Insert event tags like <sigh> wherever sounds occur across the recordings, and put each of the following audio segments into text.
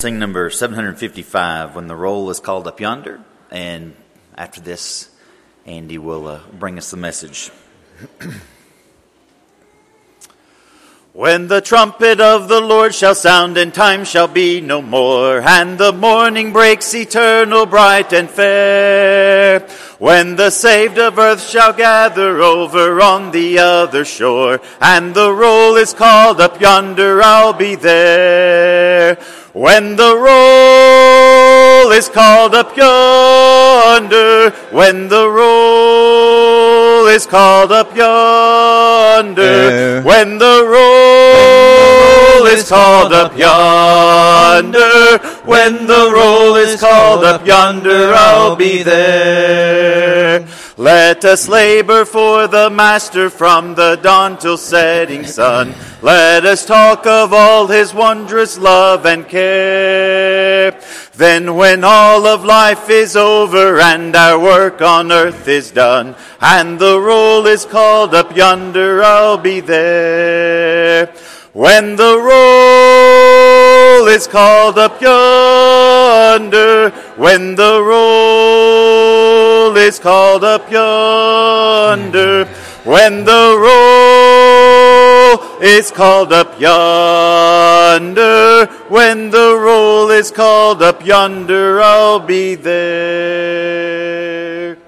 Sing number 755 when the roll is called up yonder. And after this, Andy will uh, bring us the message. <clears throat> When the trumpet of the Lord shall sound, and time shall be no more, and the morning breaks eternal, bright and fair. When the saved of earth shall gather over on the other shore, and the roll is called up yonder, I'll be there. When the roll is called up yonder, when the roll is called up yonder, eh. when the roll is called up yonder, when the roll is called up yonder, I'll be there. Let us labor for the Master from the dawn till setting sun. Let us talk of all his wondrous love and care. Then when all of life is over and our work on earth is done, and the roll is called up yonder, I'll be there. When the roll is called up yonder, when the roll is called up yonder, when the roll is called up yonder, when the roll is called up yonder, I'll be there.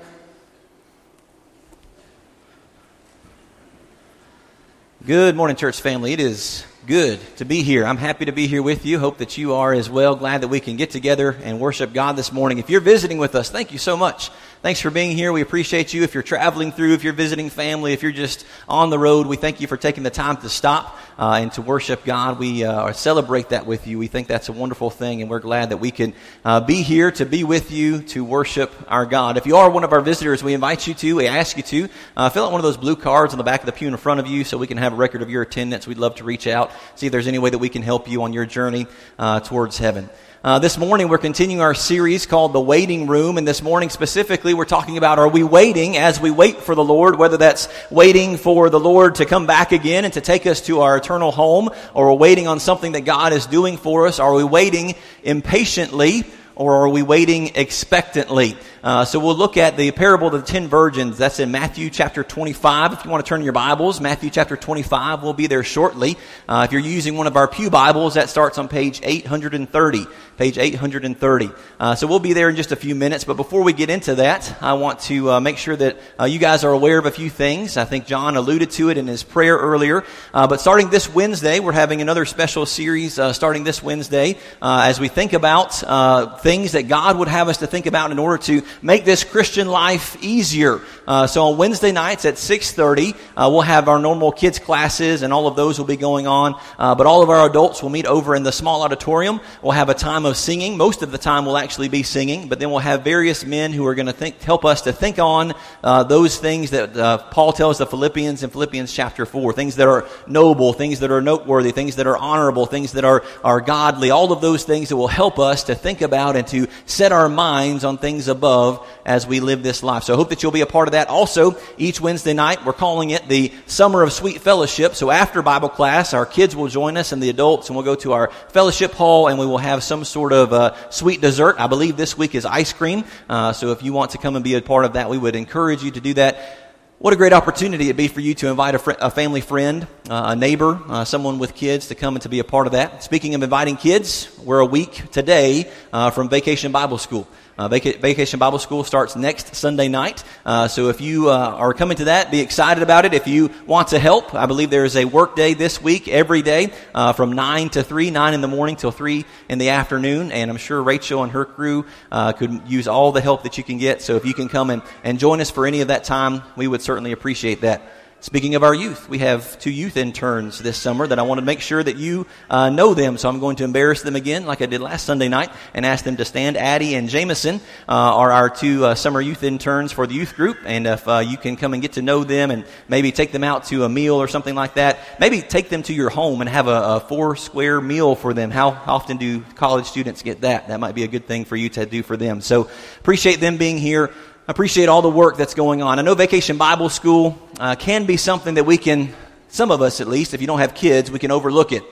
Good morning, church family. It is good to be here. I'm happy to be here with you. Hope that you are as well. Glad that we can get together and worship God this morning. If you're visiting with us, thank you so much. Thanks for being here. We appreciate you. If you're traveling through, if you're visiting family, if you're just on the road, we thank you for taking the time to stop uh, and to worship God. We uh, celebrate that with you. We think that's a wonderful thing, and we're glad that we can uh, be here to be with you to worship our God. If you are one of our visitors, we invite you to, we ask you to uh, fill out one of those blue cards on the back of the pew in front of you so we can have a record of your attendance. We'd love to reach out, see if there's any way that we can help you on your journey uh, towards heaven. Uh, this morning we're continuing our series called The Waiting Room, and this morning specifically we're talking about are we waiting as we wait for the Lord, whether that's waiting for the Lord to come back again and to take us to our eternal home, or we're waiting on something that God is doing for us, are we waiting impatiently, or are we waiting expectantly? Uh, so we'll look at the parable of the ten virgins. That's in Matthew chapter 25. If you want to turn your Bibles, Matthew chapter 25 will be there shortly. Uh, if you're using one of our Pew Bibles, that starts on page 830. Page 830. Uh, so we'll be there in just a few minutes. But before we get into that, I want to uh, make sure that uh, you guys are aware of a few things. I think John alluded to it in his prayer earlier. Uh, but starting this Wednesday, we're having another special series starting this Wednesday as we think about things that God would have us to think about in order to make this Christian life easier. Uh, so on Wednesday nights at 6.30, uh, we'll have our normal kids classes and all of those will be going on. Uh, but all of our adults will meet over in the small auditorium. We'll have a time of singing. Most of the time we'll actually be singing, but then we'll have various men who are going to help us to think on uh, those things that uh, Paul tells the Philippians in Philippians chapter 4. Things that are noble, things that are noteworthy, things that are honorable, things that are, are godly. All of those things that will help us to think about and to set our minds on things above as we live this life. So I hope that you'll be a part of that. Also, each Wednesday night, we're calling it the Summer of Sweet Fellowship. So after Bible class, our kids will join us and the adults, and we'll go to our fellowship hall and we will have some sort of uh, sweet dessert. I believe this week is ice cream. Uh, so if you want to come and be a part of that, we would encourage you to do that. What a great opportunity it'd be for you to invite a, fr- a family friend, uh, a neighbor, uh, someone with kids to come and to be a part of that. Speaking of inviting kids, we're a week today uh, from Vacation Bible School. Uh, Vac- Vacation Bible School starts next Sunday night. Uh, so if you uh, are coming to that, be excited about it. If you want to help, I believe there is a work day this week, every day, uh, from 9 to 3, 9 in the morning till 3 in the afternoon. And I'm sure Rachel and her crew uh, could use all the help that you can get. So if you can come and, and join us for any of that time, we would certainly appreciate that. Speaking of our youth, we have two youth interns this summer that I want to make sure that you uh, know them. So I'm going to embarrass them again, like I did last Sunday night, and ask them to stand. Addie and Jameson uh, are our two uh, summer youth interns for the youth group. And if uh, you can come and get to know them and maybe take them out to a meal or something like that, maybe take them to your home and have a, a four square meal for them. How often do college students get that? That might be a good thing for you to do for them. So appreciate them being here appreciate all the work that's going on. I know Vacation Bible School uh, can be something that we can, some of us at least, if you don't have kids, we can overlook it.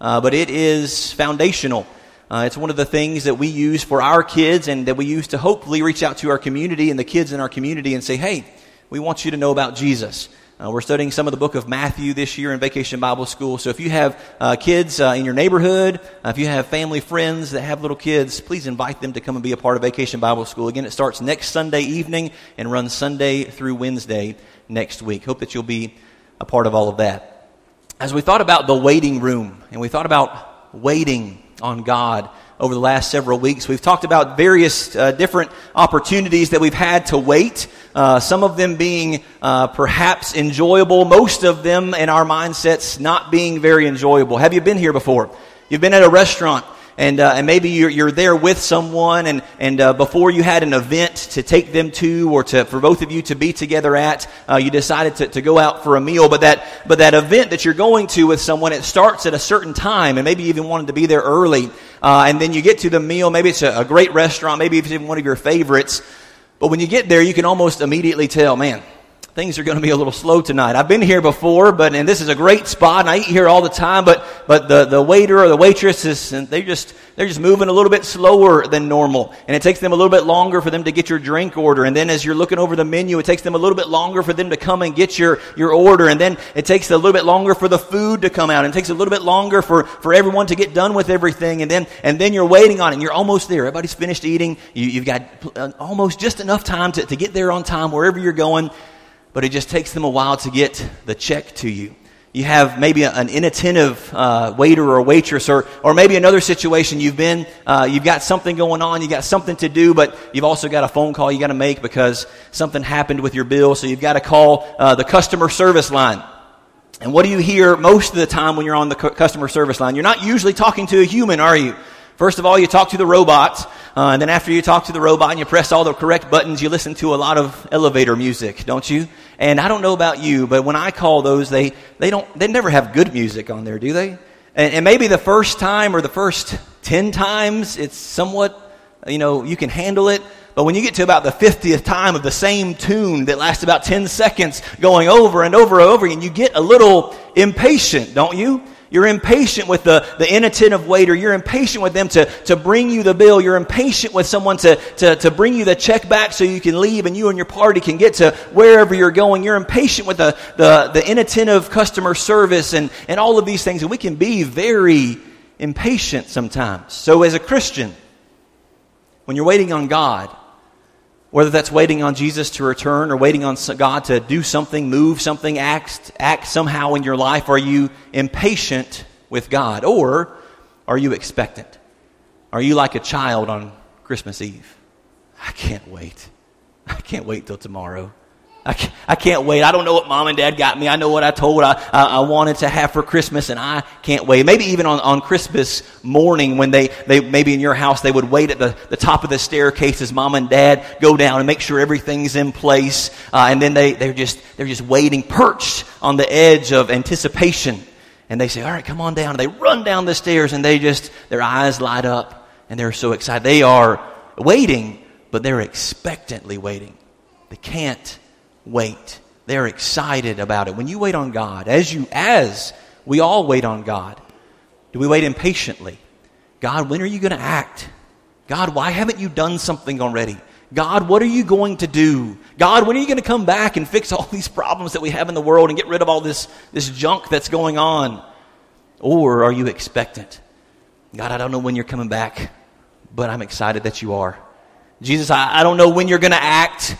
Uh, but it is foundational. Uh, it's one of the things that we use for our kids and that we use to hopefully reach out to our community and the kids in our community and say, hey, we want you to know about Jesus. Uh, we're studying some of the book of Matthew this year in Vacation Bible School. So if you have uh, kids uh, in your neighborhood, uh, if you have family friends that have little kids, please invite them to come and be a part of Vacation Bible School. Again, it starts next Sunday evening and runs Sunday through Wednesday next week. Hope that you'll be a part of all of that. As we thought about the waiting room and we thought about waiting on God, over the last several weeks. We've talked about various uh, different opportunities that we've had to wait, uh, some of them being uh, perhaps enjoyable, most of them in our mindsets not being very enjoyable. Have you been here before? You've been at a restaurant and, uh, and maybe you're, you're there with someone and, and uh, before you had an event to take them to or to, for both of you to be together at, uh, you decided to, to go out for a meal. But that, but that event that you're going to with someone, it starts at a certain time and maybe you even wanted to be there early. Uh, and then you get to the meal, maybe it's a, a great restaurant, maybe it's even one of your favorites. But when you get there, you can almost immediately tell, man, things are going to be a little slow tonight. I've been here before, but and this is a great spot, and I eat here all the time. But but the, the waiter or the waitress is they just they're just moving a little bit slower than normal, and it takes them a little bit longer for them to get your drink order. And then as you're looking over the menu, it takes them a little bit longer for them to come and get your your order. And then it takes a little bit longer for the food to come out, and it takes a little bit longer for for everyone to get done with everything. And then and then you're waiting on it, and you're almost there. Everybody's finished eating. You, have got uh, almost just enough time to, to get there on time wherever you're going but it just takes them a while to get the check to you. You have maybe an inattentive uh, waiter or waitress, or, or maybe another situation. You've been, uh, you've got something going on, you've got something to do, but you've also got a phone call you got to make because something happened with your bill. So you've got to call uh, the customer service line. And what do you hear most of the time when you're on the customer service line? You're not usually talking to a human, are you? First of all, you talk to the robot, uh, and then after you talk to the robot and you press all the correct buttons, you listen to a lot of elevator music, don't you? And I don't know about you, but when I call those, they, they don't, they never have good music on there, do they? And, and maybe the first time or the first 10 times, it's somewhat, you know, you can handle it. But when you get to about the 50th time of the same tune that lasts about 10 seconds going over and over and over again, you get a little impatient, don't you? You're impatient with the, the inattentive waiter. You're impatient with them to, to bring you the bill. You're impatient with someone to, to, to bring you the check back so you can leave and you and your party can get to wherever you're going. You're impatient with the, the, the inattentive customer service and, and all of these things. And we can be very impatient sometimes. So as a Christian, when you're waiting on God, whether that's waiting on Jesus to return or waiting on God to do something, move something, act, act somehow in your life, are you impatient with God? Or are you expectant? Are you like a child on Christmas Eve? I can't wait. I can't wait till tomorrow. I I can't wait. I don't know what mom and dad got me. I know what I told I, I, I, wanted to have for Christmas, and I can't wait. Maybe even on, on Christmas morning when they, they, maybe in your house, they would wait at the, the top of the staircase as mom and dad go down and make sure everything's in place. Uh, and then they, they're just, they're just waiting, perched on the edge of anticipation. And they say, all right, come on down. And they run down the stairs and they just, their eyes light up and they're so excited. They are waiting, but they're expectantly waiting. They can't wait. They're excited about it. When you wait on God, as you as we all wait on God, do we wait impatiently? God, when are you going to act? God, why haven't you done something already? God, what are you going to do? God, when are you going to come back and fix all <laughs> these problems that we have in the world and get rid of all this, this junk that's going on? Or are you expectant? God, I don't know when you're coming back, but I'm excited that you are. Jesus, I, I don't know when you're going to act,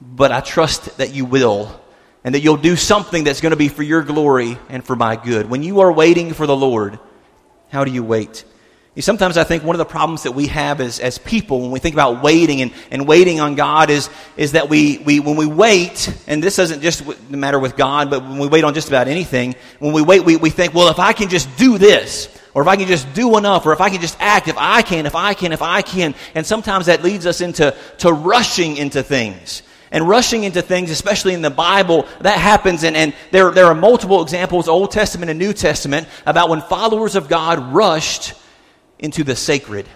but I trust that you will and that you'll do something that's going to be for your glory and for my good. When you are waiting for the Lord, how do you wait? Sometimes I think one of the problems that we have as, as people when we think about waiting and, and waiting on God is, is that we, we, when we wait, and this doesn't just matter with God, but when we wait on just about anything, when we wait, we, we think, well, if I can just do this, or if I can just do enough, or if I can just act, if I can, if I can, if I can. And sometimes that leads us into to rushing into things and rushing into things, especially in the Bible, that happens. And, and there, there are multiple examples, Old Testament and New Testament, about when followers of God rushed into the sacred.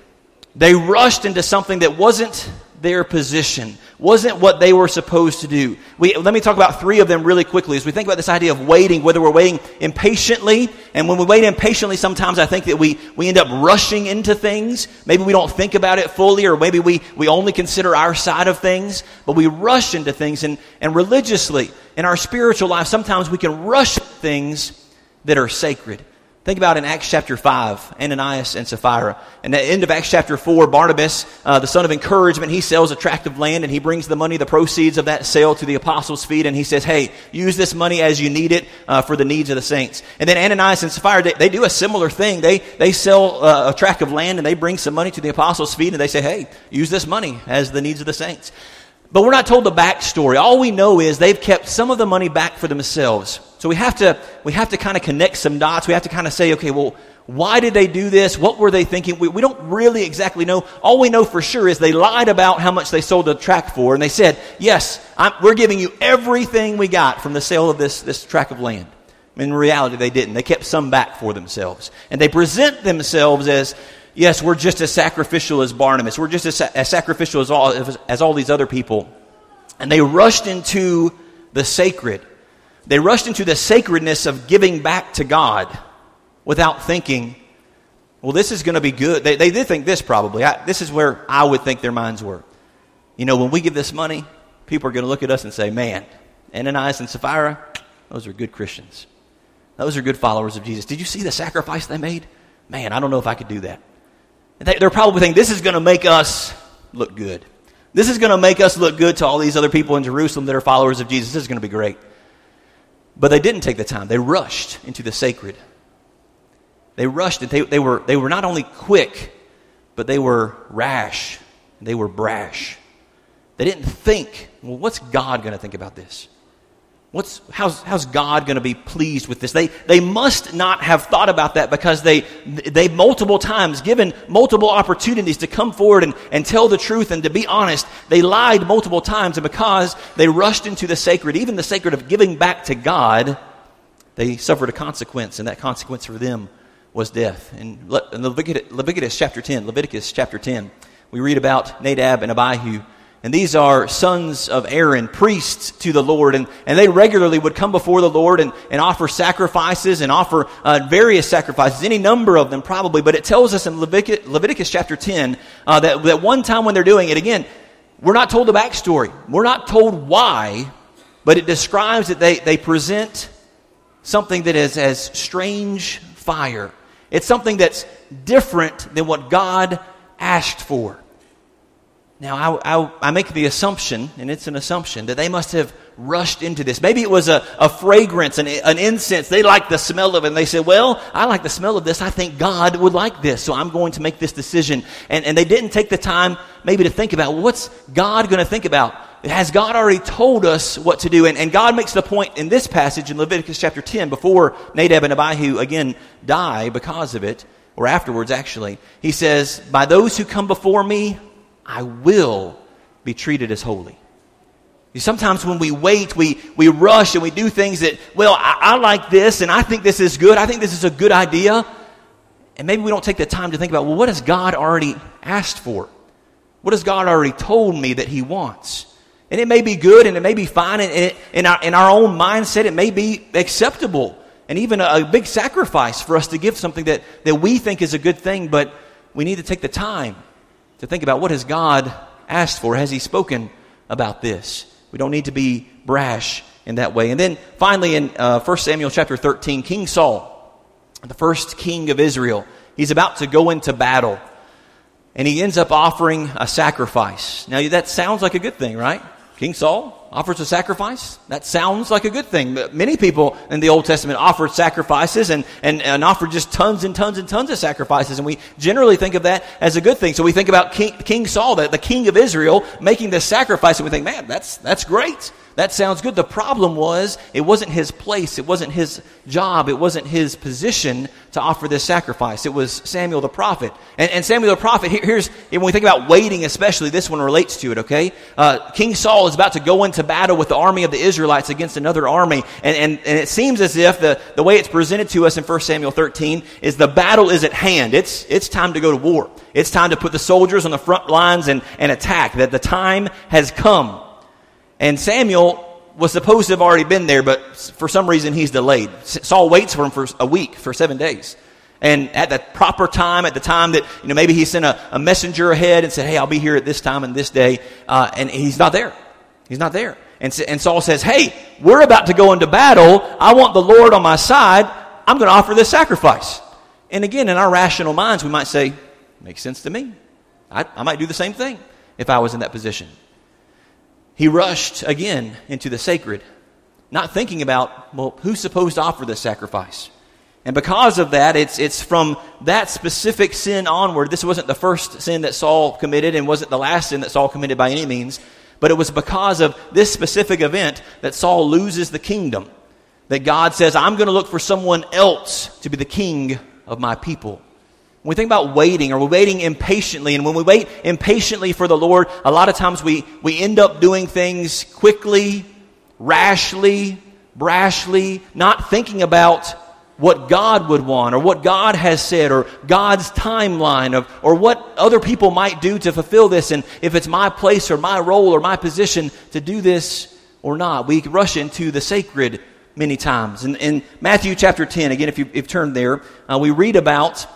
They rushed into something that wasn't their position, wasn't what they were supposed to do. We, let me talk about three of them really quickly as we think about this idea of waiting, whether we're waiting impatiently. And when we wait impatiently, sometimes I think that we, we end up rushing into things. Maybe we don't think about it fully, or maybe we, we only consider our side of things, but we rush into things. And, and religiously, in our spiritual life, sometimes we can rush things that are sacred. Think about in Acts chapter 5, Ananias and Sapphira. And at the end of Acts chapter 4, Barnabas, uh, the son of encouragement, he sells a tract of land and he brings the money, the proceeds of that sale to the apostles' feet and he says, hey, use this money as you need it uh, for the needs of the saints. And then Ananias and Sapphira, they, they do a similar thing. They, they sell uh, a tract of land and they bring some money to the apostles' feet and they say, hey, use this money as the needs of the saints. But we're not told the backstory. All we know is they've kept some of the money back for themselves. So we have to, we have to kind of connect some dots. We have to kind of say, okay, well, why did they do this? What were they thinking? We, we don't really exactly know. All we know for sure is they lied about how much they sold the tract for, and they said, yes, I'm, we're giving you everything we got from the sale of this, this tract of land. In reality, they didn't. They kept some back for themselves. And they present themselves as, yes, we're just as sacrificial as Barnabas. We're just as, as sacrificial as all, as, as all these other people. And they rushed into the sacred. They rushed into the sacredness of giving back to God without thinking, well, this is going to be good. They, they did think this probably. I, this is where I would think their minds were. You know, when we give this money, people are going to look at us and say, man, Ananias and Sapphira, those are good Christians. Those are good followers of Jesus. Did you see the sacrifice they made? Man, I don't know if I could do that. They're probably thinking, this is going to make us look good. This is going to make us look good to all these other people in Jerusalem that are followers of Jesus. This is going to be great. But they didn't take the time. They rushed into the sacred. They rushed. They, they, were, they were not only quick, but they were rash. They were brash. They didn't think, well, what's God going to think about this? What's, how's, how's God going to be pleased with this? They, they must not have thought about that because they, they multiple times, given multiple opportunities to come forward and, and tell the truth and to be honest, they lied multiple times. And because they rushed into the sacred, even the sacred of giving back to God, they suffered a consequence. And that consequence for them was death. In, in Leviticus, Leviticus chapter 10, Leviticus chapter 10, we read about Nadab and Abihu and these are sons of Aaron, priests to the Lord. And, and they regularly would come before the Lord and, and offer sacrifices and offer uh, various sacrifices, any number of them probably. But it tells us in Leviticus, Leviticus chapter 10 uh, that, that one time when they're doing it, again, we're not told the backstory. We're not told why, but it describes that they, they present something that is as strange fire. It's something that's different than what God asked for. Now, I, I, I, make the assumption, and it's an assumption, that they must have rushed into this. Maybe it was a, a fragrance, an, an incense. They liked the smell of it, and they said, Well, I like the smell of this. I think God would like this, so I'm going to make this decision. And, and they didn't take the time maybe to think about what's God going to think about? Has God already told us what to do? And, and God makes the point in this passage in Leviticus chapter 10, before Nadab and Abihu again die because of it, or afterwards actually. He says, By those who come before me, I will be treated as holy. Sometimes when we wait, we, we rush and we do things that, well, I, I, like this and I think this is good. I think this is a good idea. And maybe we don't take the time to think about, well, what has God already asked for? What has God already told me that He wants? And it may be good and it may be fine. And it, in, our, in our own mindset, it may be acceptable and even a, a big sacrifice for us to give something that, that we think is a good thing, but we need to take the time to think about what has God asked for? Has He spoken about this? We don't need to be brash in that way. And then finally, in uh, 1 Samuel chapter 13, King Saul, the first king of Israel, he's about to go into battle. And he ends up offering a sacrifice. Now, that sounds like a good thing, right? King Saul offers a sacrifice. That sounds like a good thing. Many people in the Old Testament offered sacrifices and, and, and offered just tons and tons and tons of sacrifices. And we generally think of that as a good thing. So we think about King, King Saul, the, the king of Israel, making this sacrifice, and we think, man, that's, that's great. That sounds good. The problem was, it wasn't his place, it wasn't his job, it wasn't his position to offer this sacrifice. It was Samuel the prophet. And, and Samuel the prophet, here, here's, when we think about waiting especially, this one relates to it, okay? Uh, King Saul is about to go into battle with the army of the Israelites against another army. And, and, and it seems as if the, the way it's presented to us in 1 Samuel 13 is the battle is at hand. It's, it's time to go to war. It's time to put the soldiers on the front lines and, and attack, that the time has come. And Samuel was supposed to have already been there, but for some reason he's delayed. Saul waits for him for a week, for seven days. And at the proper time, at the time that, you know, maybe he sent a, a messenger ahead and said, hey, I'll be here at this time and this day, uh, and he's not there. He's not there. And, and Saul says, hey, we're about to go into battle. I want the Lord on my side. I'm going to offer this sacrifice. And again, in our rational minds, we might say, makes sense to me. I, I might do the same thing if I was in that position. He rushed again into the sacred, not thinking about, well, who's supposed to offer this sacrifice? And because of that, it's, it's from that specific sin onward. This wasn't the first sin that Saul committed and wasn't the last sin that Saul committed by any means. But it was because of this specific event that Saul loses the kingdom. That God says, I'm going to look for someone else to be the king of my people. When we think about waiting, or we're waiting impatiently, and when we wait impatiently for the Lord, a lot of times we, we end up doing things quickly, rashly, brashly, not thinking about what God would want or what God has said or God's timeline of, or what other people might do to fulfill this and if it's my place or my role or my position to do this or not. We rush into the sacred many times. In, in Matthew chapter 10, again, if, you, have turned there, uh, we read about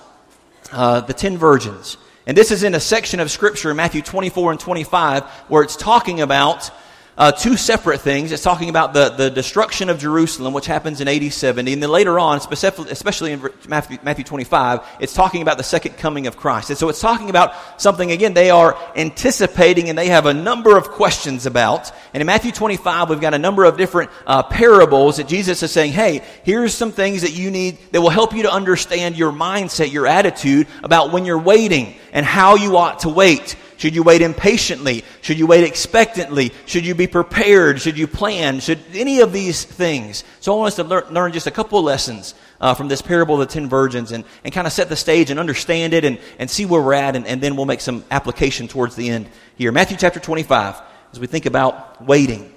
uh, the ten virgins. And this is in a section of Scripture, Matthew 24 and 25, where it's talking about uh, two separate things. It's talking about the, the destruction of Jerusalem, which happens in AD 70. And then later on, especially in Matthew, Matthew 25, it's talking about the second coming of Christ. And so it's talking about something, again, they are anticipating and they have a number of questions about. And in Matthew 25, we've got a number of different uh, parables that Jesus is saying, hey, here's some things that you need that will help you to understand your mindset, your attitude about when you're waiting and how you ought to wait. Should you wait impatiently? Should you wait expectantly? Should you be prepared? Should you plan? Should any of these things? So I want us to learn, learn just a couple lessons uh, from this parable of the ten virgins and, and kind of set the stage and understand it and, and see where we're at, and, and then we'll make some application towards the end here. Matthew chapter 25, as we think about waiting.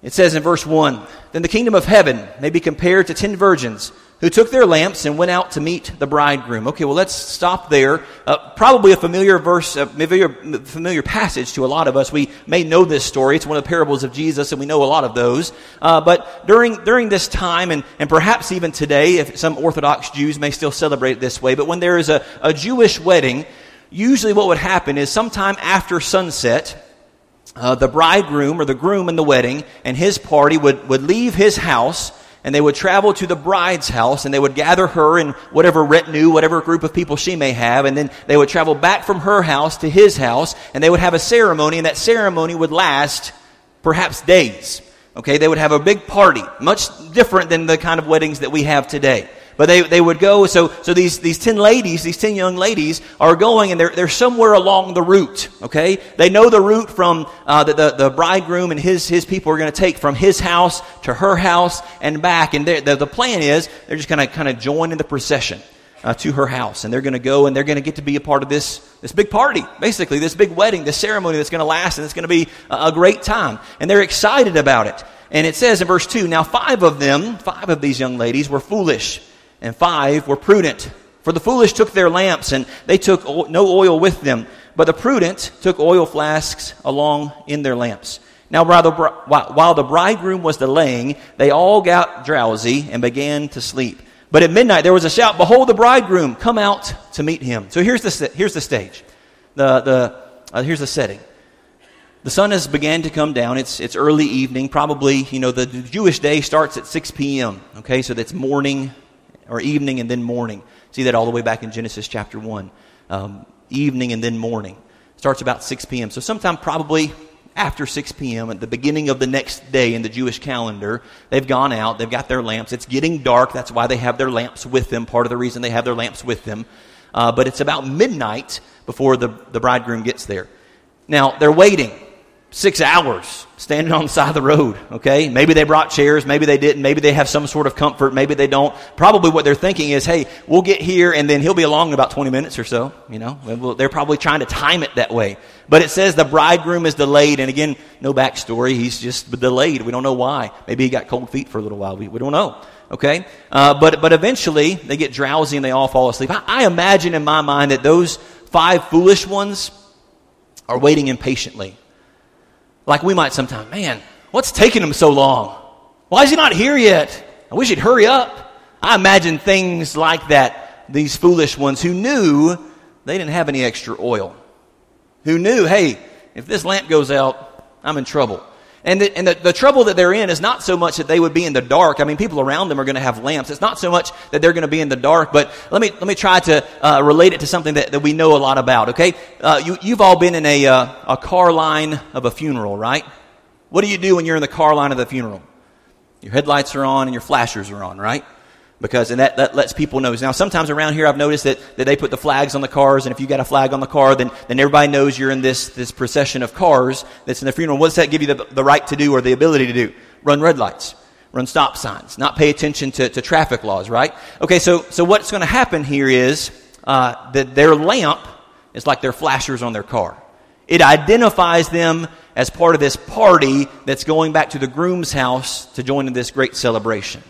It says in verse 1 Then the kingdom of heaven may be compared to ten virgins who took their lamps and went out to meet the bridegroom. Okay, well, let's stop there. Uh, probably a familiar verse, a familiar, familiar passage to a lot of us. We may know this story. It's one of the parables of Jesus, and we know a lot of those. Uh, but during, during this time, and, and perhaps even today, if some Orthodox Jews may still celebrate it this way, but when there is a, a Jewish wedding, usually what would happen is sometime after sunset, uh, the bridegroom or the groom in the wedding and his party would, would leave his house and they would travel to the bride's house and they would gather her and whatever retinue, whatever group of people she may have, and then they would travel back from her house to his house and they would have a ceremony and that ceremony would last perhaps days. Okay, they would have a big party, much different than the kind of weddings that we have today. But they, they would go, so, so these, these 10 ladies, these 10 young ladies are going and they're, they're somewhere along the route, okay? They know the route from, uh, the, the, the, bridegroom and his, his people are going to take from his house to her house and back. And the, the plan is they're just going to kind of join in the procession. Uh, to her house, and they're going to go and they're going to get to be a part of this this big party, basically this big wedding, this ceremony that's going to last, and it's going to be a, a great time, and they're excited about it. And it says in verse two, now five of them, five of these young ladies, were foolish and five were prudent. For the foolish took their lamps, and they took no oil with them. But the prudent took oil flasks along in their lamps. Now, while the bridegroom was delaying, they all got drowsy and began to sleep. But at midnight there was a shout, Behold the bridegroom, come out to meet him. So here's the, here's the stage. The, the, uh, here's the setting. The sun has began to come down. It's, it's early evening. Probably, you know, the Jewish day starts at 6 p.m. Okay, so that's morning or evening and then morning. See that all the way back in Genesis chapter 1. Um, evening and then morning. Starts about 6 p.m. So sometime probably after 6 p.m. at the beginning of the next day in the Jewish calendar, they've gone out, they've got their lamps. It's getting dark. That's why they have their lamps with them. Part of the reason they have their lamps with them. Uh, but it's about midnight before the, the bridegroom gets there. Now, they're waiting. Six hours standing on the side of the road, okay? Maybe they brought chairs, maybe they didn't, maybe they have some sort of comfort, maybe they don't. Probably what they're thinking is, hey, we'll get here and then he'll be along in about 20 minutes or so, you know? They're probably trying to time it that way. But it says the bridegroom is delayed, and again, no backstory, he's just delayed. We don't know why. Maybe he got cold feet for a little while, we, we don't know. Okay? Uh, but, but eventually, they get drowsy and they all fall asleep. I, I imagine in my mind that those five foolish ones are waiting impatiently like we might sometimes, man, what's taking him so long? Why is he not here yet? I wish he'd hurry up. I imagine things like that, these foolish ones who knew they didn't have any extra oil, who knew, hey, if this lamp goes out, I'm in trouble. And, the, and the, the, trouble that they're in is not so much that they would be in the dark. I mean, people around them are going to have lamps. It's not so much that they're going to be in the dark, but let me, let me try to uh, relate it to something that, that we know a lot about, okay? Uh, you, you've all been in a, uh, a car line of a funeral, right? What do you do when you're in the car line of the funeral? Your headlights are on and your flashers are on, right? Because and that, that lets people know. Now, sometimes around here, I've noticed that, that they put the flags on the cars, and if you got a flag on the car, then, then everybody knows you're in this, this procession of cars that's in the funeral. What does that give you the, the right to do or the ability to do? Run red lights, run stop signs, not pay attention to, to traffic laws, right? Okay, so, so what's going to happen here is uh, that their lamp is like their flashers on their car. It identifies them as part of this party that's going back to the groom's house to join in this great celebration.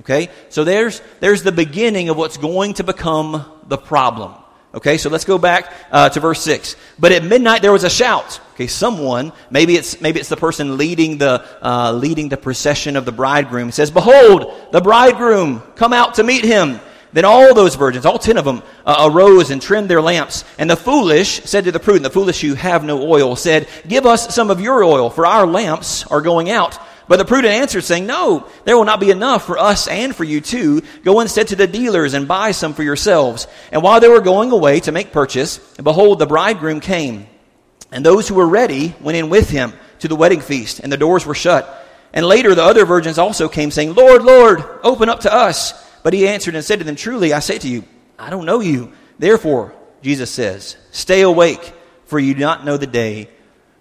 Okay? So there's, there's the beginning of what's going to become the problem. Okay, so let's go back uh, to verse 6. But at midnight there was a shout. Okay, someone, maybe it's, maybe it's the person leading the, uh, leading the procession of the bridegroom, says, Behold, the bridegroom, come out to meet him. Then all those virgins, all ten of them, uh, arose and trimmed their lamps. And the foolish said to the prudent, the foolish who have no oil, said, Give us some of your oil, for our lamps are going out. But the prudent answered, saying, No, there will not be enough for us and for you too. Go instead to the dealers and buy some for yourselves. And while they were going away to make purchase, behold, the bridegroom came. And those who were ready went in with him to the wedding feast, and the doors were shut. And later the other virgins also came, saying, Lord, Lord, open up to us. But he answered and said to them, Truly, I say to you, I don't know you. Therefore, Jesus says, Stay awake, for you do not know the day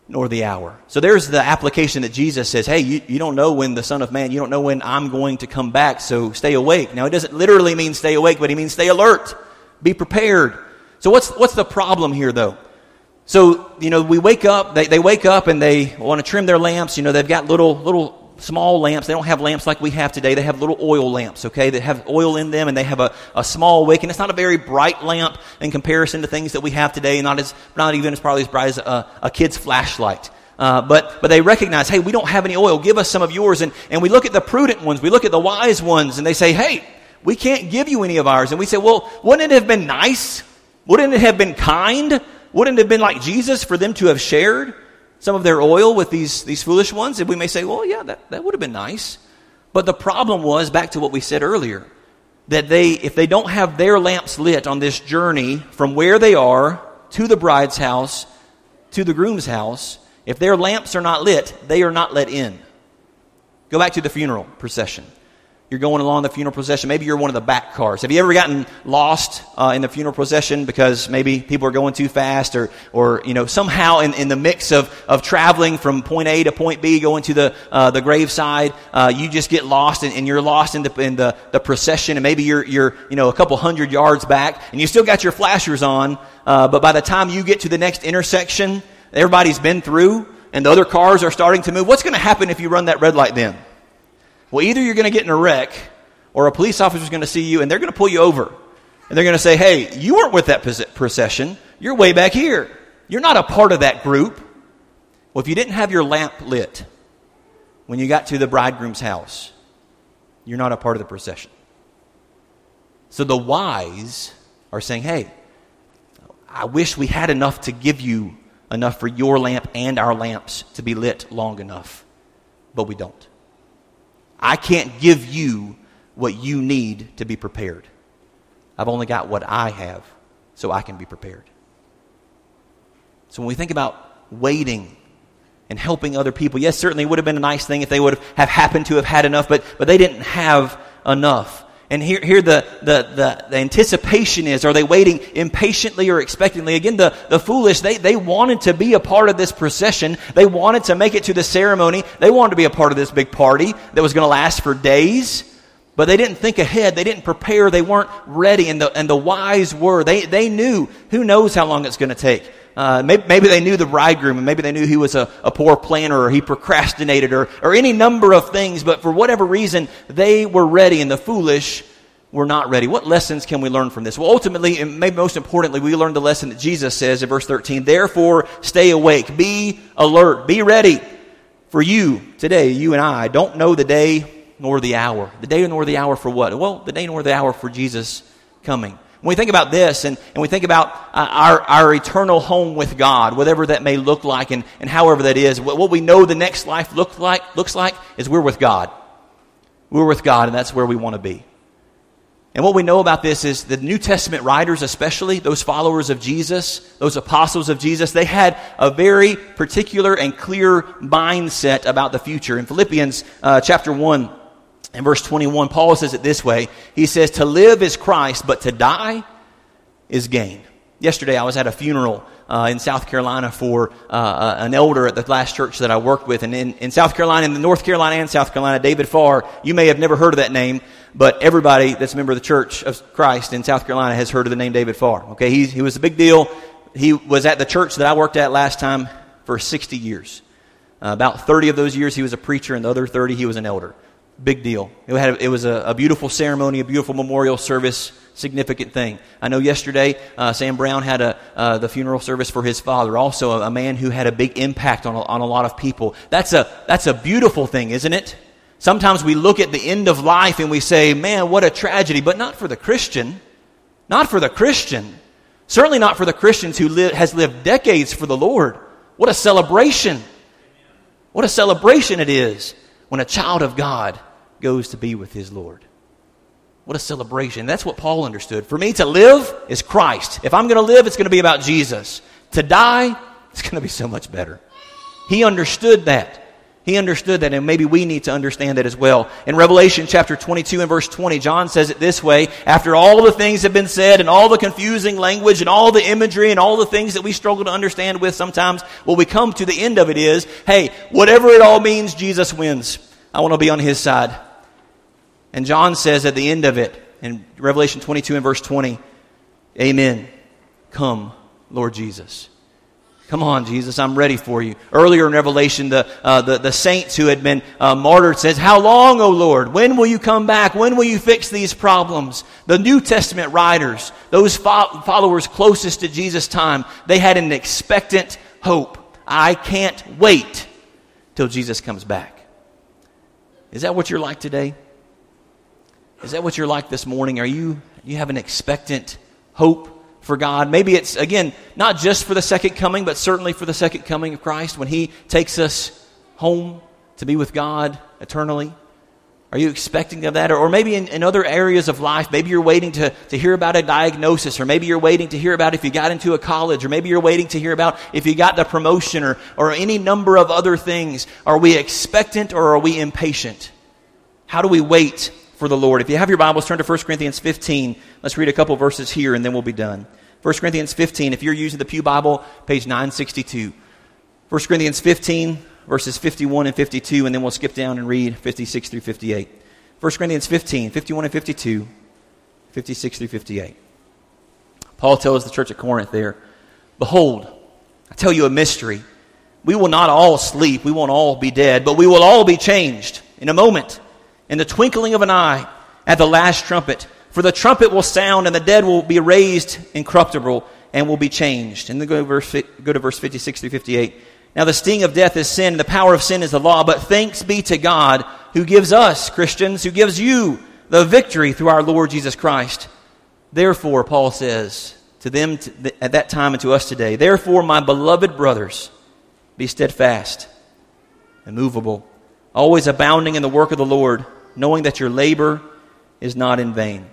nor the hour. So there's the application that Jesus says, hey, you, you don't know when the Son of Man, you don't know when I'm going to come back, so stay awake. Now, it doesn't literally mean stay awake, but he means stay alert, be prepared. So what's, what's the problem here, though? So, you know, we wake up, they, they wake up and they want to trim their lamps. You know, they've got little, little small lamps. They don't have lamps like we have today. They have little oil lamps, okay, that have oil in them and they have a, a small wick. And it's not a very bright lamp in comparison to things that we have today, not, as, not even as probably as bright as a, a kid's flashlight. Uh, but, but they recognize, hey, we don't have any oil. Give us some of yours. And, and we look at the prudent ones. We look at the wise ones and they say, hey, we can't give you any of ours. And we say, well, wouldn't it have been nice? Wouldn't it have been kind? Wouldn't it have been like Jesus for them to have shared? Some of their oil with these, these foolish ones, and we may say, well, yeah, that, that would have been nice. But the problem was, back to what we said earlier, that they, if they don't have their lamps lit on this journey from where they are to the bride's house, to the groom's house, if their lamps are not lit, they are not let in. Go back to the funeral procession. You're going along the funeral procession. Maybe you're one of the back cars. Have you ever gotten lost uh, in the funeral procession because maybe people are going too fast or, or you know, somehow in, in the mix of, of traveling from point A to point B, going to the, uh, the graveside, uh, you just get lost and, and, you're lost in, the, in the, the procession and maybe you're, you're, you know, a couple hundred yards back and you still got your flashers on, uh, but by the time you get to the next intersection, everybody's been through and the other cars are starting to move. What's going to happen if you run that red light then? Well, either you're going to get in a wreck or a police officer is going to see you and they're going to pull you over. And they're going to say, hey, you weren't with that procession. You're way back here. You're not a part of that group. Well, if you didn't have your lamp lit when you got to the bridegroom's house, you're not a part of the procession. So the wise are saying, hey, I wish we had enough to give you enough for your lamp and our lamps to be lit long enough, but we don't. I can't give you what you need to be prepared. I've only got what I have so I can be prepared. So when we think about waiting and helping other people, yes, certainly it would have been a nice thing if they would have happened to have had enough, but, but they didn't have enough. And here, here the, the, the, the, anticipation is, are they waiting impatiently or expectantly? Again, the, the foolish, they, they wanted to be a part of this procession. They wanted to make it to the ceremony. They wanted to be a part of this big party that was going to last for days. But they didn't think ahead. They didn't prepare. They weren't ready. And the, and the wise were. They, they knew, who knows how long it's going to take. Uh, maybe, maybe, they knew the bridegroom, and maybe they knew he was a, a poor planner, or he procrastinated, or, or any number of things, but for whatever reason, they were ready, and the foolish were not ready. What lessons can we learn from this? Well, ultimately, and maybe most importantly, we learned the lesson that Jesus says in verse 13, Therefore, stay awake, be alert, be ready. For you, today, you and I, don't know the day nor the hour. The day nor the hour for what? Well, the day nor the hour for Jesus coming. When we think about this and, and we think about uh, our, our eternal home with God, whatever that may look like and, and however that is, what, what we know the next life look like, looks like is we're with God. We're with God, and that's where we want to be. And what we know about this is the New Testament writers, especially those followers of Jesus, those apostles of Jesus, they had a very particular and clear mindset about the future. In Philippians uh, chapter 1, in verse 21, Paul says it this way He says, To live is Christ, but to die is gain. Yesterday, I was at a funeral uh, in South Carolina for uh, uh, an elder at the last church that I worked with. And in, in South Carolina, in North Carolina and South Carolina, David Farr, you may have never heard of that name, but everybody that's a member of the Church of Christ in South Carolina has heard of the name David Farr. Okay, he, he was a big deal. He was at the church that I worked at last time for 60 years. Uh, about 30 of those years, he was a preacher, and the other 30, he was an elder. Big deal. It, had, it was a, a, beautiful ceremony, a beautiful memorial service, significant thing. I know yesterday uh, Sam Brown had a, uh, the funeral service for his father, also a, a, man who had a big impact on a, on a lot of people. That's a, that's a beautiful thing, isn't it? Sometimes we look at the end of life and we say, man, what a tragedy, but not for the Christian. Not for the Christian. Certainly not for the Christians who li- has lived decades for the Lord. What a celebration. What a celebration it is when a child of God goes to be with his Lord. What a celebration. That's what Paul understood. For me to live is Christ. If I'm going to live, it's going to be about Jesus. To die, it's going to be so much better. He understood that. He understood that, and maybe we need to understand that as well. In Revelation chapter 22 and verse 20, John says it this way After all the things have been said, and all the confusing language, and all the imagery, and all the things that we struggle to understand with sometimes, what we come to the end of it is hey, whatever it all means, Jesus wins. I want to be on his side. And John says at the end of it, in Revelation 22 and verse 20, Amen. Come, Lord Jesus. Come on, Jesus, I'm ready for you. Earlier in Revelation, the, uh, the, the, saints who had been uh, martyred says, How long, O Lord? When will you come back? When will you fix these problems? The New Testament writers, those fo- followers closest to Jesus' time, they had an expectant hope. I can't wait till Jesus comes back. Is that what you're like today? Is that what you're like this morning? Are you you have an expectant hope for God? Maybe it's again not just for the second coming, but certainly for the second coming of Christ when he takes us home to be with God eternally. Are you expecting of that? Or, or maybe in, in, other areas of life, maybe you're waiting to, to hear about a diagnosis, or maybe you're waiting to hear about if you got into a college, or maybe you're waiting to hear about if you got the promotion, or, or any number of other things. Are we expectant or are we impatient? How do we wait for the Lord? If you have your Bibles, turn to 1 Corinthians 15. Let's read a couple verses here and then we'll be done. 1 Corinthians 15, if you're using the Pew Bible, page 962. 1 Corinthians 15, verses 51 and 52, and then we'll skip down and read 56 through 58. 1 Corinthians 15, 51 and 52, 56 through 58. Paul tells the church at Corinth there, Behold, I tell you a mystery. We will not all sleep, we won't all be dead, but we will all be changed in a moment, in the twinkling of an eye, at the last trumpet. For the trumpet will sound, and the dead will be raised incorruptible and will be changed. And then go to verse, go to verse 56 through 58. Now, the sting of death is sin, and the power of sin is the law. But thanks be to God who gives us, Christians, who gives you the victory through our Lord Jesus Christ. Therefore, Paul says to them at that time and to us today, Therefore, my beloved brothers, be steadfast, immovable, always abounding in the work of the Lord, knowing that your labor is not in vain.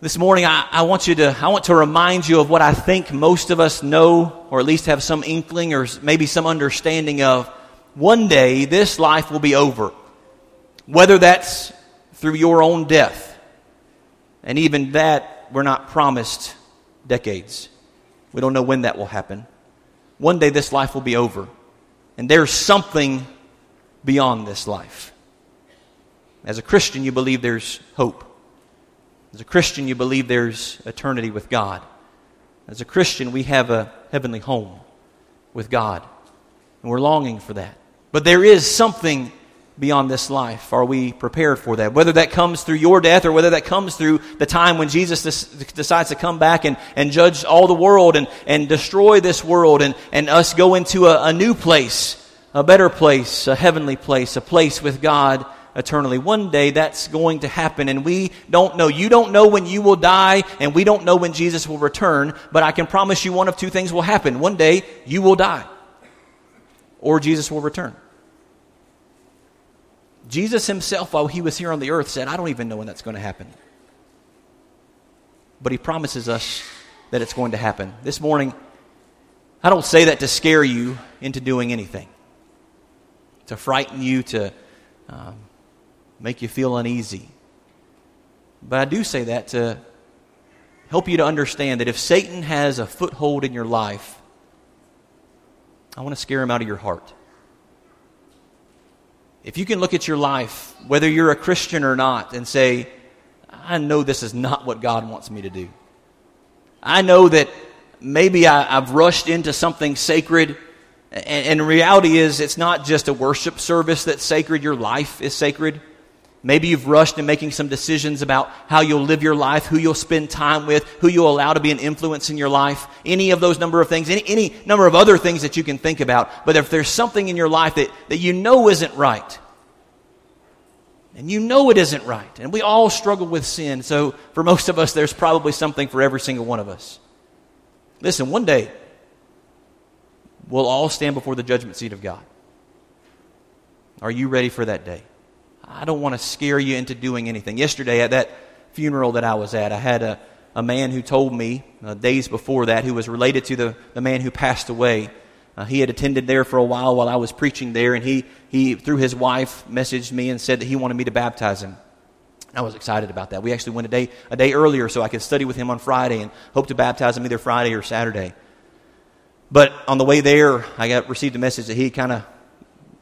This morning, I, I, want you to, I want to remind you of what I think most of us know, or at least have some inkling or maybe some understanding of. One day, this life will be over. Whether that's through your own death, And even that, we're not promised decades. We don't know when that will happen. One day this life will be over. And there's something beyond this life. As a Christian, you believe there's hope. As a Christian, you believe there's eternity with God. As a Christian, we have a heavenly home with God. And we're longing for that. But there is something beyond this life. Are we prepared for that? Whether that comes through your death or whether that comes through the time when Jesus des- decides to come back and, and judge all the world and, and destroy this world and, and us go into a, a new place, a better place, a heavenly place, a place with God eternally. One day that's going to happen and we don't know. You don't know when you will die and we don't know when Jesus will return, but I can promise you one of two things will happen. One day you will die or Jesus will return. Jesus himself, while he was here on the earth, said, I don't even know when that's going to happen. But he promises us that it's going to happen. This morning, I don't say that to scare you into doing anything, to frighten you, to um, make you feel uneasy. But I do say that to help you to understand that if Satan has a foothold in your life, I want to scare him out of your heart. If you can look at your life, whether you're a Christian or not, and say, I know this is not what God wants me to do. I know that maybe I, have rushed into something sacred, and, and reality is it's not just a worship service that's sacred, your life is sacred. Maybe you've rushed in making some decisions about how you'll live your life, who you'll spend time with, who you'll allow to be an influence in your life, any of those number of things, any, any number of other things that you can think about. But if there's something in your life that, that you know isn't right, and you know it isn't right, and we all struggle with sin, so for most of us, there's probably something for every single one of us. Listen, one day, we'll all stand before the judgment seat of God. Are you ready for that day? I don't want to scare you into doing anything. Yesterday, at that funeral that I was at, I had a, a man who told me uh, days before that, who was related to the, the man who passed away. Uh, he had attended there for a while while I was preaching there, and he, he, through his wife, messaged me and said that he wanted me to baptize him. I was excited about that. We actually went a day, a day earlier so I could study with him on Friday and hope to baptize him either Friday or Saturday. But on the way there, I got received a message that he kind of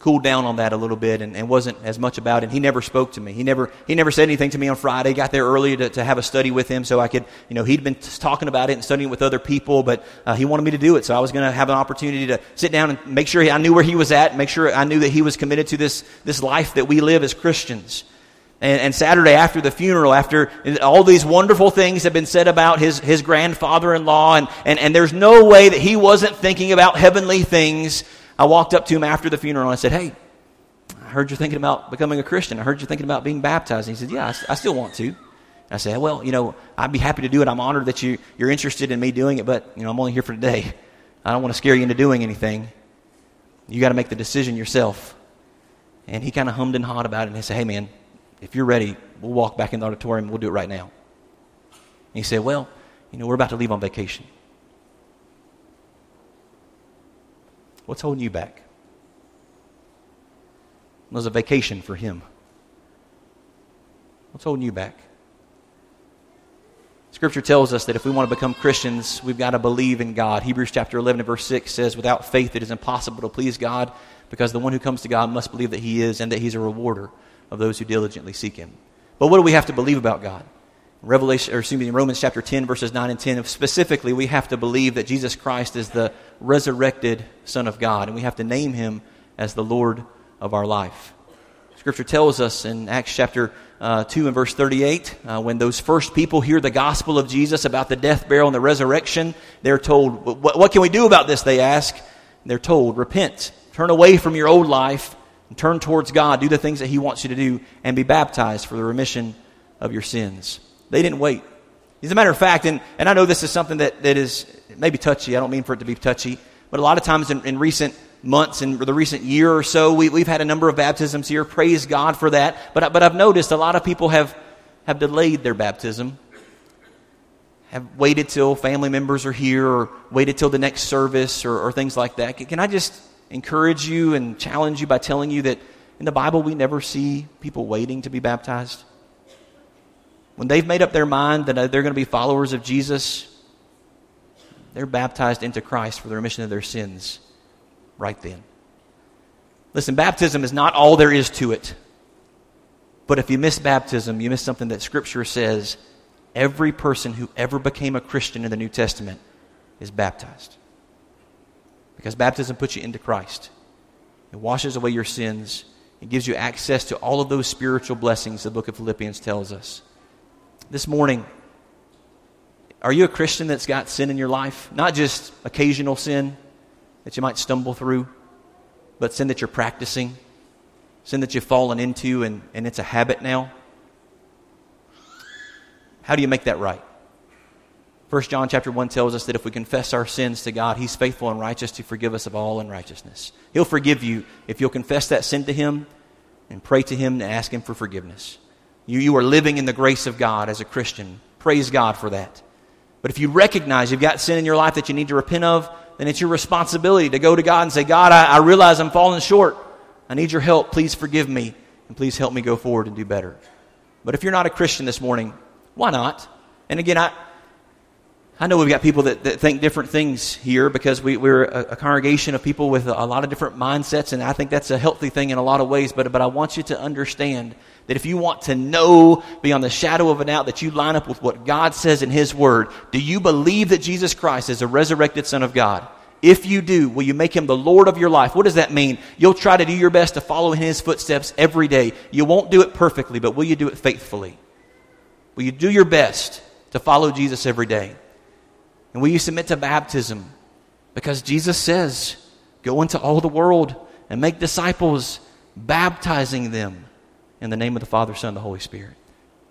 cooled down on that a little bit and, and, wasn't as much about it. He never spoke to me. He never, he never said anything to me on Friday. Got there early to, to have a study with him so I could, you know, he'd been talking about it and studying with other people, but uh, he wanted me to do it. So I was going to have an opportunity to sit down and make sure he, I knew where he was at, make sure I knew that he was committed to this, this life that we live as Christians. And, and, Saturday after the funeral, after all these wonderful things have been said about his, his grandfather in law, and, and, and there's no way that he wasn't thinking about heavenly things, I walked up to him after the funeral and I said, Hey, I heard you're thinking about becoming a Christian. I heard you're thinking about being baptized. And he said, Yeah, I, I still want to. I said, Well, you know, I'd be happy to do it. I'm honored that you, you're interested in me doing it, but, you know, I'm only here for today. I don't want to scare you into doing anything. You got to make the decision yourself. And he kind of hummed and hawed about it and he said, Hey, man, if you're ready, we'll walk back in the auditorium. We'll do it right now. And he said, Well, you know, we're about to leave on vacation. What's holding you back? It was a vacation for him. What's holding you back? Scripture tells us that if we want to become Christians, we've got to believe in God. Hebrews chapter 11 and verse 6 says, Without faith it is impossible to please God, because the one who comes to God must believe that he is and that he's a rewarder of those who diligently seek him. But what do we have to believe about God? Revelation, or excuse me, Romans chapter 10, verses 9 and 10, specifically, we have to believe that Jesus Christ is the resurrected Son of God, and we have to name him as the Lord of our life. Scripture tells us in Acts chapter uh, 2 and verse 38, uh, when those first people hear the gospel of Jesus about the death, burial, and the resurrection, they're told, what can we do about this? They ask. They're told, Repent, turn away from your old life, and turn towards God, do the things that He wants you to do, and be baptized for the remission of your sins. They didn't wait. As a matter of fact, and, and I know this is something that, that is maybe touchy, I don't mean for it to be touchy, but a lot of times in, in recent months in the recent year or so, we, have had a number of baptisms here. Praise God for that. But, but I've noticed a lot of people have, have delayed their baptism, have waited till family members are here, or waited till the next service, or, or things like that. Can I just encourage you and challenge you by telling you that in the Bible we never see people waiting to be baptized? When they've made up their mind that uh, they're going to be followers of Jesus, they're baptized into Christ for the remission of their sins right then. Listen, baptism is not all there is to it. But if you miss baptism, you miss something that Scripture says every person who ever became a Christian in the New Testament is baptized. Because baptism puts you into Christ, it washes away your sins, it gives you access to all of those spiritual blessings the book of Philippians tells us. This morning, are you a Christian that's got sin in your life? Not just occasional sin that you might stumble through, but sin that you're practicing, sin that you've fallen into and, and it's a habit now? How do you make that right? 1 John chapter 1 tells us that if we confess our sins to God, He's faithful and righteous to forgive us of all unrighteousness. He'll forgive you if you'll confess that sin to Him and pray to Him and ask Him for forgiveness. You, you are living in the grace of God as a Christian. Praise God for that. But if you recognize you've got sin in your life that you need to repent of, then it's your responsibility to go to God and say, God, I, I realize I'm falling short. I need your help. Please forgive me. And please help me go forward and do better. But if you're not a Christian this morning, why not? And again, I, I know we've got people that, that think different things here because we, we're a, a, congregation of people with a, a, lot of different mindsets, and I think that's a healthy thing in a lot of ways. But, but I want you to understand that if you want to know beyond the shadow of a doubt that you line up with what God says in His Word, do you believe that Jesus Christ is a resurrected Son of God? If you do, will you make Him the Lord of your life? What does that mean? You'll try to do your best to follow in His footsteps every day. You won't do it perfectly, but will you do it faithfully? Will you do your best to follow Jesus every day? And will you submit to baptism? Because Jesus says, Go into all the world and make disciples, baptizing them in the name of the Father, Son, and the Holy Spirit.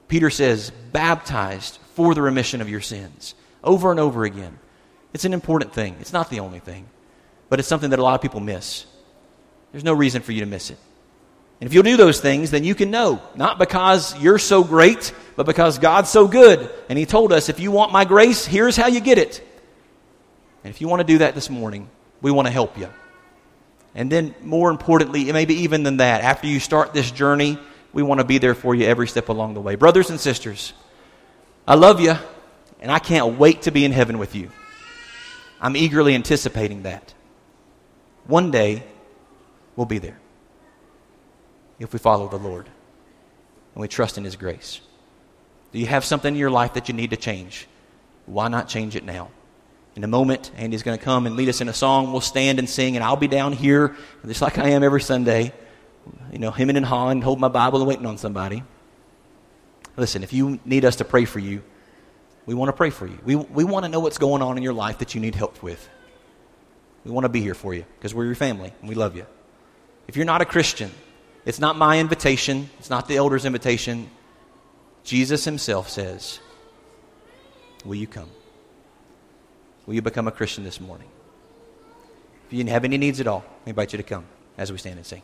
Peter says, baptized for the remission of your sins. Over and over again. It's an important thing. It's not the only thing, but it's something that a lot of people miss. There's no reason for you to miss it. And if you'll do those things, then you can know, not because you're so great, but because God's so good. And He told us, if you want my grace, here's how you get it. And if you want to do that this morning, we want to help you. And then, more importantly, maybe even than that, after you start this journey, we want to be there for you every step along the way. Brothers and sisters, I love you, and I can't wait to be in heaven with you. I'm eagerly anticipating that. One day, we'll be there if we follow the Lord and we trust in His grace. Do you have something in your life that you need to change? Why not change it now? In a moment, Andy's going to come and lead us in a song. We'll stand and sing, and I'll be down here, just like I am every Sunday, you know, hemming and hawing, holding my Bible and waiting on somebody. Listen, if you need us to pray for you, we want to pray for you. We, we want to know what's going on in your life that you need help with. We want to be here for you because we're your family and we love you. If you're not a Christian, it's not my invitation, it's not the elder's invitation. Jesus himself says, Will you come? Will you become a Christian this morning? If you have any needs at all, I invite you to come as we stand and sing.